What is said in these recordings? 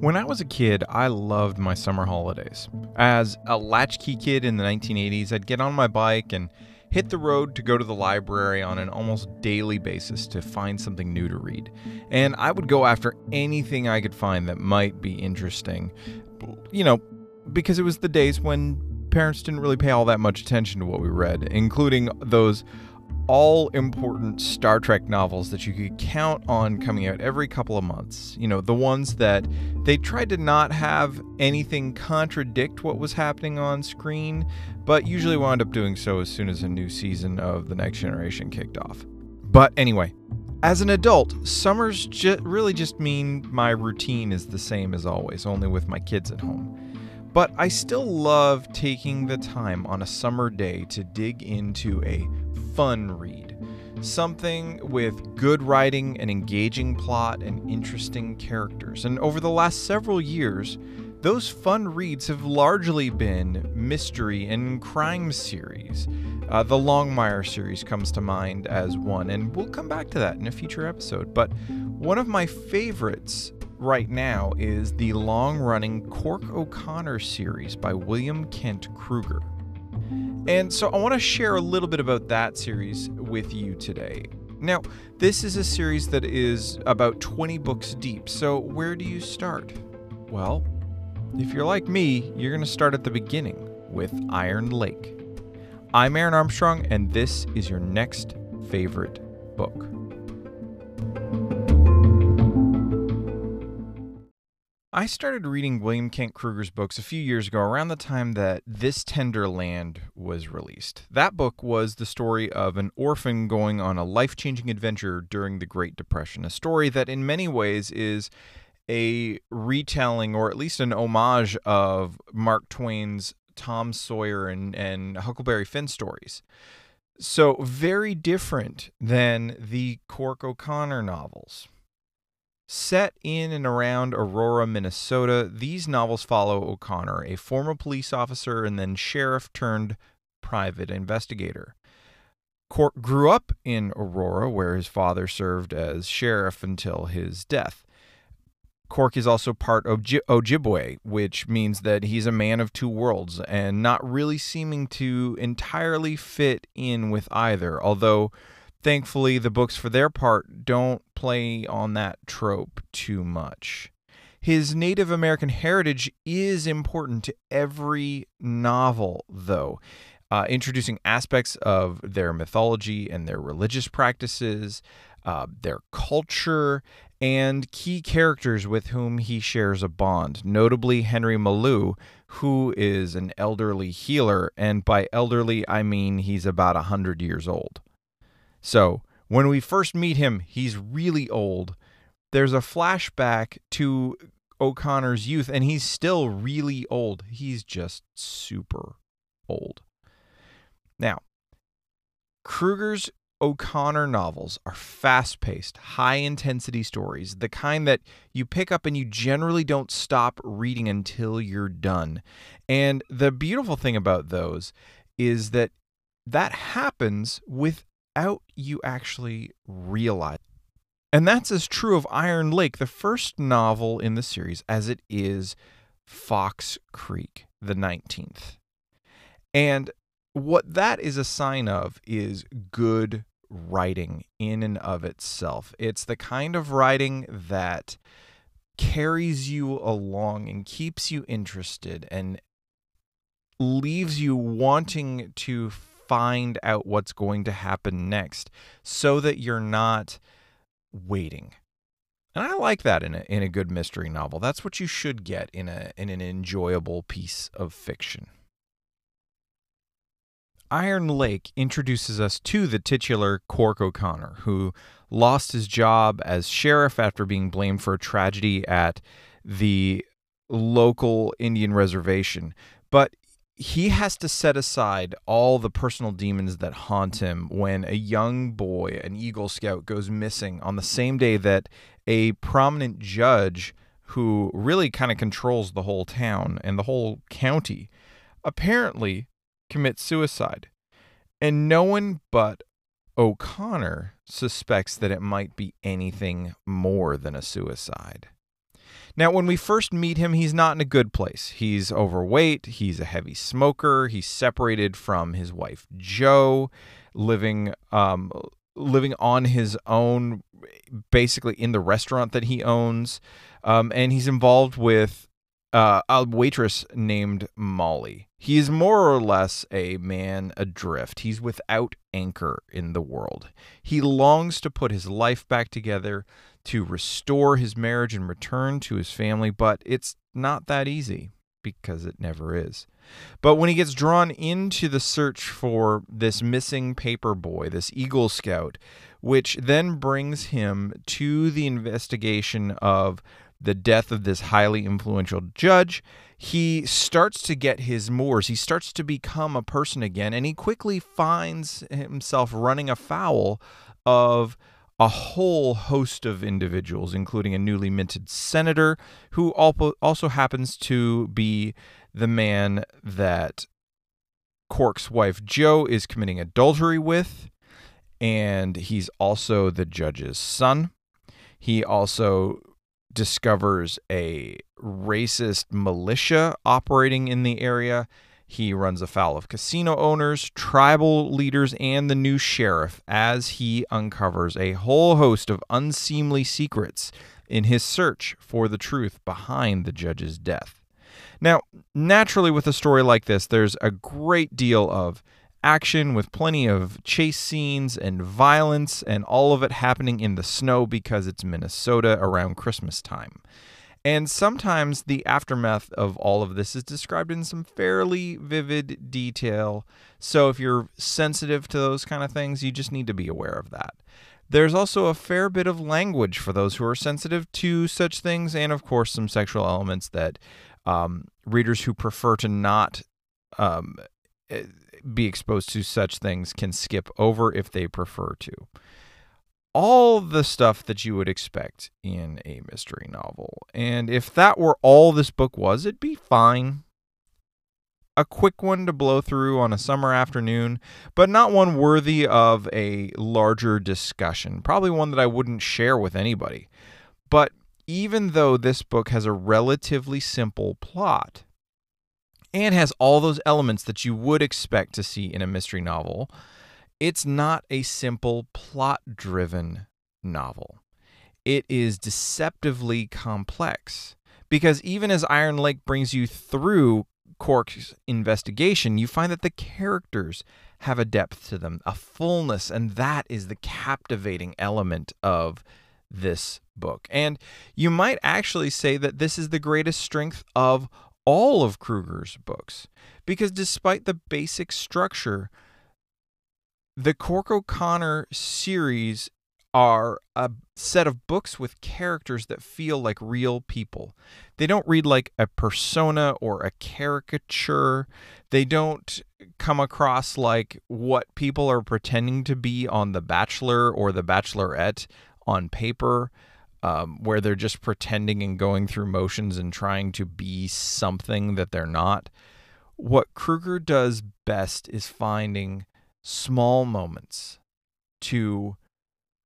When I was a kid, I loved my summer holidays. As a latchkey kid in the 1980s, I'd get on my bike and hit the road to go to the library on an almost daily basis to find something new to read. And I would go after anything I could find that might be interesting. You know, because it was the days when parents didn't really pay all that much attention to what we read, including those all important Star Trek novels that you could count on coming out every couple of months. You know, the ones that they tried to not have anything contradict what was happening on screen, but usually wound up doing so as soon as a new season of The Next Generation kicked off. But anyway, as an adult, summers ju- really just mean my routine is the same as always, only with my kids at home. But I still love taking the time on a summer day to dig into a fun read. Something with good writing, an engaging plot, and interesting characters. And over the last several years, those fun reads have largely been mystery and crime series. Uh, the Longmire series comes to mind as one, and we'll come back to that in a future episode. But one of my favorites right now is the long running Cork O'Connor series by William Kent Krueger. And so I want to share a little bit about that series with you today. Now, this is a series that is about 20 books deep, so where do you start? Well, if you're like me, you're going to start at the beginning with Iron Lake. I'm Aaron Armstrong, and this is your next favorite book. I started reading William Kent Krueger's books a few years ago, around the time that This Tender Land was released. That book was the story of an orphan going on a life changing adventure during the Great Depression, a story that in many ways is a retelling or at least an homage of Mark Twain's Tom Sawyer and, and Huckleberry Finn stories. So, very different than the Cork O'Connor novels. Set in and around Aurora, Minnesota, these novels follow O'Connor, a former police officer and then sheriff turned private investigator. Cork grew up in Aurora, where his father served as sheriff until his death. Cork is also part of Ojibwe, which means that he's a man of two worlds and not really seeming to entirely fit in with either, although Thankfully, the books, for their part, don't play on that trope too much. His Native American heritage is important to every novel, though, uh, introducing aspects of their mythology and their religious practices, uh, their culture, and key characters with whom he shares a bond, notably Henry Meloux, who is an elderly healer, and by elderly I mean he's about a 100 years old. So when we first meet him, he's really old. There's a flashback to O'Connor's youth, and he's still really old. He's just super old. Now, Krueger's O'Connor novels are fast paced, high intensity stories, the kind that you pick up and you generally don't stop reading until you're done. And the beautiful thing about those is that that happens with without you actually realize. And that's as true of Iron Lake, the first novel in the series, as it is Fox Creek, the 19th. And what that is a sign of is good writing in and of itself. It's the kind of writing that carries you along and keeps you interested and leaves you wanting to find out what's going to happen next so that you're not waiting. And I like that in a in a good mystery novel. That's what you should get in a in an enjoyable piece of fiction. Iron Lake introduces us to the titular Cork O'Connor, who lost his job as sheriff after being blamed for a tragedy at the local Indian reservation. But he has to set aside all the personal demons that haunt him when a young boy, an Eagle Scout, goes missing on the same day that a prominent judge who really kind of controls the whole town and the whole county apparently commits suicide. And no one but O'Connor suspects that it might be anything more than a suicide. Now, when we first meet him, he's not in a good place. He's overweight, he's a heavy smoker, he's separated from his wife Jo, living um, living on his own, basically in the restaurant that he owns, um, and he's involved with uh, a waitress named Molly. He is more or less a man adrift. He's without anchor in the world. He longs to put his life back together, to restore his marriage and return to his family, but it's not that easy because it never is. But when he gets drawn into the search for this missing paper boy, this Eagle Scout, which then brings him to the investigation of the death of this highly influential judge, he starts to get his moors. He starts to become a person again, and he quickly finds himself running afoul of a whole host of individuals, including a newly minted senator who also happens to be the man that Cork's wife Jo is committing adultery with, and he's also the judge's son. He also discovers a racist militia operating in the area he runs afoul of casino owners, tribal leaders, and the new sheriff as he uncovers a whole host of unseemly secrets in his search for the truth behind the judge's death. Now, naturally, with a story like this, there's a great deal of action with plenty of chase scenes and violence, and all of it happening in the snow because it's Minnesota around Christmas time. And sometimes the aftermath of all of this is described in some fairly vivid detail. So if you're sensitive to those kind of things, you just need to be aware of that. There's also a fair bit of language for those who are sensitive to such things, and of course, some sexual elements that um, readers who prefer to not um, eh, be exposed to such things can skip over if they prefer to all the stuff that you would expect in a mystery novel. And if that were all this book was, it'd be fine. A quick one to blow through on a summer afternoon, but not one worthy of a larger discussion. Probably one that I wouldn't share with anybody. But even though this book has a relatively simple plot and has all those elements that you would expect to see in a mystery novel, it's not a simple plot driven novel. It is deceptively complex because even as Iron Lake brings you through Cork's investigation, you find that the characters have a depth to them, a fullness, and that is the captivating element of this book. And you might actually say that this is the greatest strength of all of Krueger's books because despite the basic structure, the Cork O'Connor series are a set of books with characters that feel like real people. They don't read like a persona or a caricature. They don't come across like what people are pretending to be on The Bachelor or The Bachelorette on paper, um, where they're just pretending and going through motions and trying to be something that they're not. What Krueger does best is finding small moments to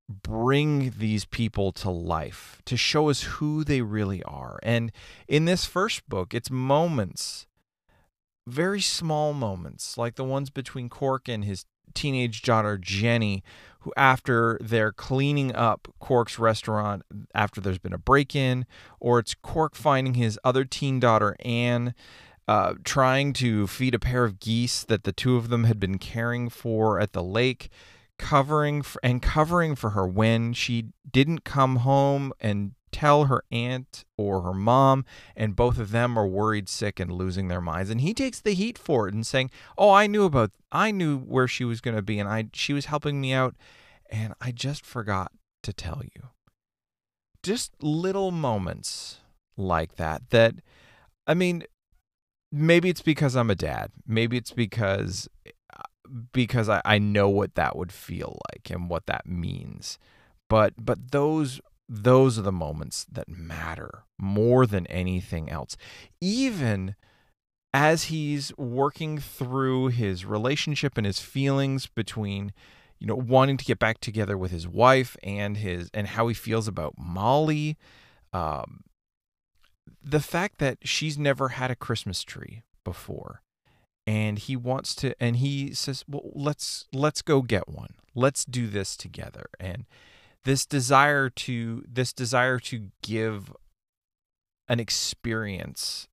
bring these people to life, to show us who they really are. And in this first book, it's moments, very small moments, like the ones between Cork and his teenage daughter, Jenny, who, after they're cleaning up Cork's restaurant after there's been a break in, or it's Cork finding his other teen daughter, Anne uh, trying to feed a pair of geese that the two of them had been caring for at the lake, covering and covering for her when she didn't come home and tell her aunt or her mom, and both of them are worried, sick, and losing their minds. And he takes the heat for it and saying, "Oh, I knew about, I knew where she was going to be, and I, she was helping me out, and I just forgot to tell you." Just little moments like that. That, I mean, maybe it's because I'm a dad. Maybe it's because because I, I know what that would feel like and what that means. But but those those are the moments that matter more than anything else. Even as he's working through his relationship and his feelings between you know wanting to get back together with his wife and his and how he feels about Molly um the fact that she's never had a Christmas tree before and he wants to and he says well let's let's go get one. Let's do this together. And this desire to this desire to give an experience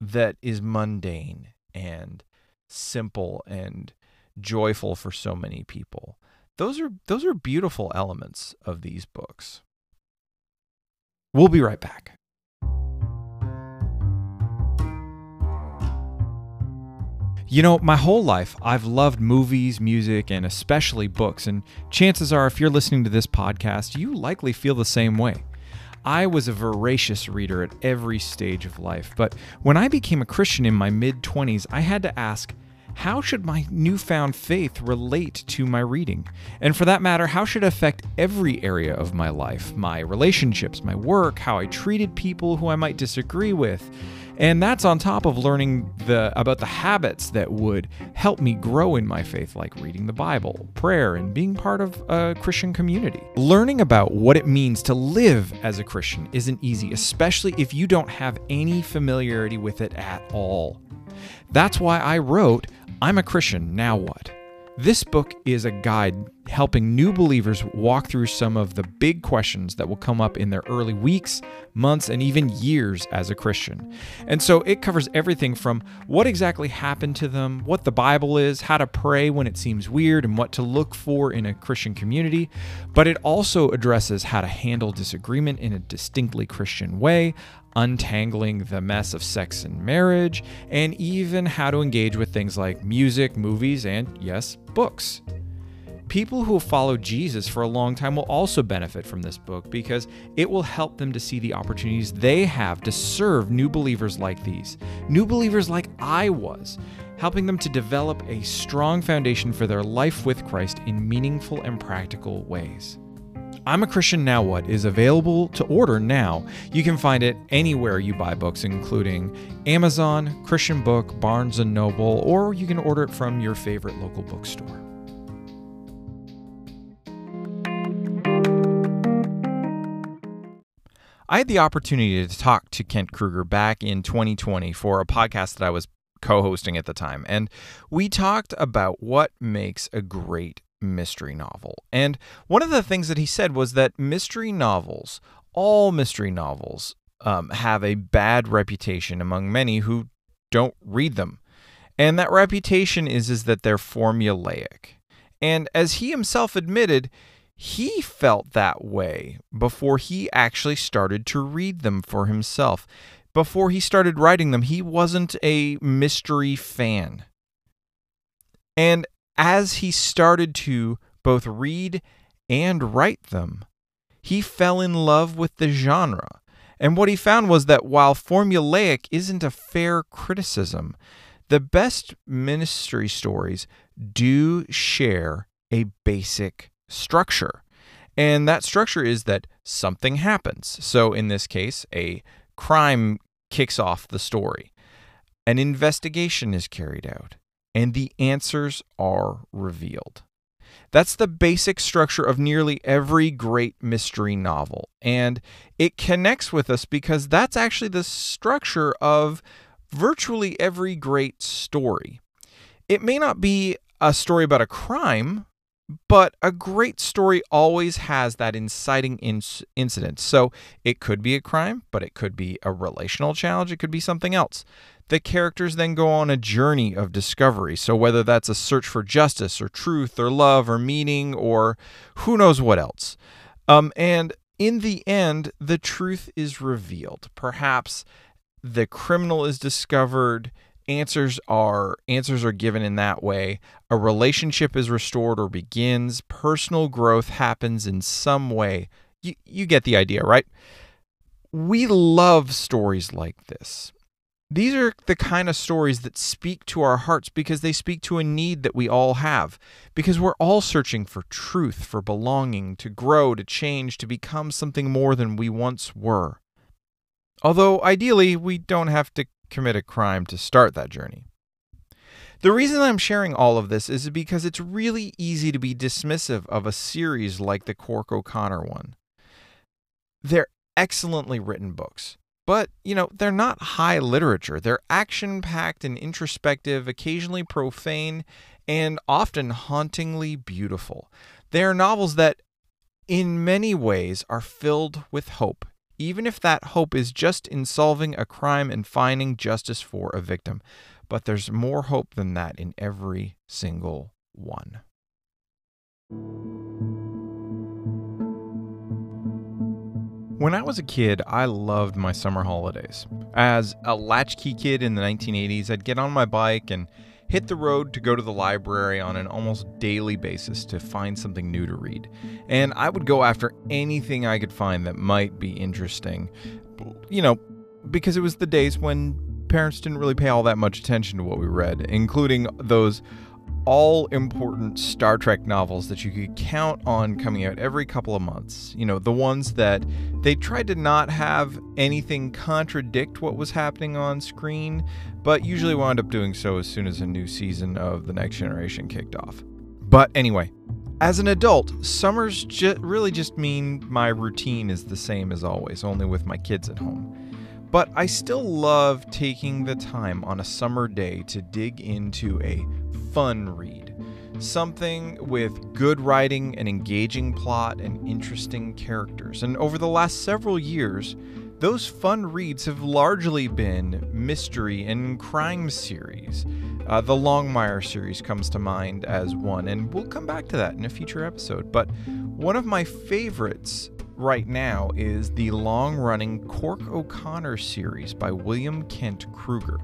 that is mundane and simple and joyful for so many people. Those are those are beautiful elements of these books. We'll be right back You know, my whole life, I've loved movies, music, and especially books. And chances are, if you're listening to this podcast, you likely feel the same way. I was a voracious reader at every stage of life, but when I became a Christian in my mid 20s, I had to ask, how should my newfound faith relate to my reading? And for that matter, how should it affect every area of my life? My relationships, my work, how I treated people who I might disagree with. And that's on top of learning the about the habits that would help me grow in my faith like reading the Bible, prayer, and being part of a Christian community. Learning about what it means to live as a Christian isn't easy, especially if you don't have any familiarity with it at all. That's why I wrote I'm a Christian, now what? This book is a guide helping new believers walk through some of the big questions that will come up in their early weeks, months, and even years as a Christian. And so it covers everything from what exactly happened to them, what the Bible is, how to pray when it seems weird, and what to look for in a Christian community. But it also addresses how to handle disagreement in a distinctly Christian way, untangling the mess of sex and marriage, and even how to engage with things like music, movies, and, yes, books. People who have followed Jesus for a long time will also benefit from this book because it will help them to see the opportunities they have to serve new believers like these, new believers like I was, helping them to develop a strong foundation for their life with Christ in meaningful and practical ways. I'm a Christian Now What is available to order now. You can find it anywhere you buy books, including Amazon, Christian Book, Barnes and Noble, or you can order it from your favorite local bookstore. I had the opportunity to talk to Kent Krueger back in 2020 for a podcast that I was co hosting at the time. And we talked about what makes a great mystery novel. And one of the things that he said was that mystery novels, all mystery novels, um, have a bad reputation among many who don't read them. And that reputation is, is that they're formulaic. And as he himself admitted, he felt that way before he actually started to read them for himself. Before he started writing them, he wasn't a mystery fan. And as he started to both read and write them, he fell in love with the genre. And what he found was that while formulaic isn't a fair criticism, the best ministry stories do share a basic structure. And that structure is that something happens. So in this case, a crime kicks off the story, an investigation is carried out, and the answers are revealed. That's the basic structure of nearly every great mystery novel. And it connects with us because that's actually the structure of virtually every great story. It may not be a story about a crime, but a great story always has that inciting incident. So it could be a crime, but it could be a relational challenge, it could be something else. The characters then go on a journey of discovery. So whether that's a search for justice or truth or love or meaning or who knows what else. Um, and in the end, the truth is revealed. Perhaps the criminal is discovered answers are answers are given in that way. A relationship is restored or begins. Personal growth happens in some way. You, you get the idea right? We love stories like this. These are the kind of stories that speak to our hearts because they speak to a need that we all have. Because we're all searching for truth for belonging to grow to change to become something more than we once were. Although ideally we don't have to commit a crime to start that journey. The reason I'm sharing all of this is because it's really easy to be dismissive of a series like the Cork O'Connor one. They're excellently written books, But, you know, they're not high literature. They're action packed and introspective, occasionally profane, and often hauntingly beautiful. They are novels that, in many ways, are filled with hope, even if that hope is just in solving a crime and finding justice for a victim. But there's more hope than that in every single one. When I was a kid, I loved my summer holidays. As a latchkey kid in the 1980s, I'd get on my bike and hit the road to go to the library on an almost daily basis to find something new to read. And I would go after anything I could find that might be interesting. You know, because it was the days when parents didn't really pay all that much attention to what we read, including those all important Star Trek novels that you could count on coming out every couple of months. You know, the ones that they tried to not have anything contradict what was happening on screen, but usually wound up doing so as soon as a new season of The Next Generation kicked off. But anyway, as an adult, summers ju- really just mean my routine is the same as always, only with my kids at home. But I still love taking the time on a summer day to dig into a fun read. Something with good writing, an engaging plot, and interesting characters. And over the last several years, those fun reads have largely been mystery and crime series. Uh, the Longmire series comes to mind as one, and we'll come back to that in a future episode. But one of my favorites right now is the long running Cork O'Connor series by William Kent Krueger.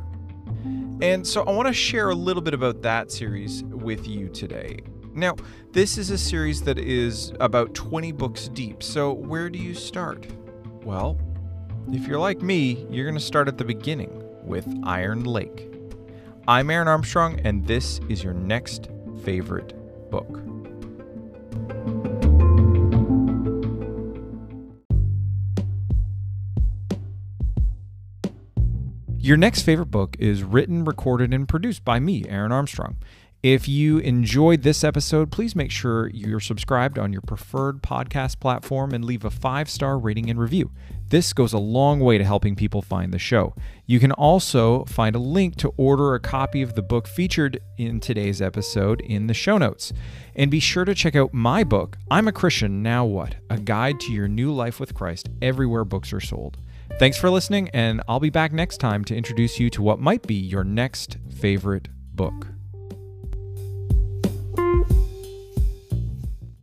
And so I want to share a little bit about that series with you today. Now, this is a series that is about 20 books deep, so where do you start? Well, if you're like me, you're going to start at the beginning with Iron Lake. I'm Aaron Armstrong, and this is your next favorite book. Your next favorite book is written, recorded, and produced by me, Aaron Armstrong. If you enjoyed this episode, please make sure you're subscribed on your preferred podcast platform and leave a five star rating and review. This goes a long way to helping people find the show. You can also find a link to order a copy of the book featured in today's episode in the show notes. And be sure to check out my book, I'm a Christian, Now What? A Guide to Your New Life with Christ, everywhere books are sold. Thanks for listening, and I'll be back next time to introduce you to what might be your next favorite book.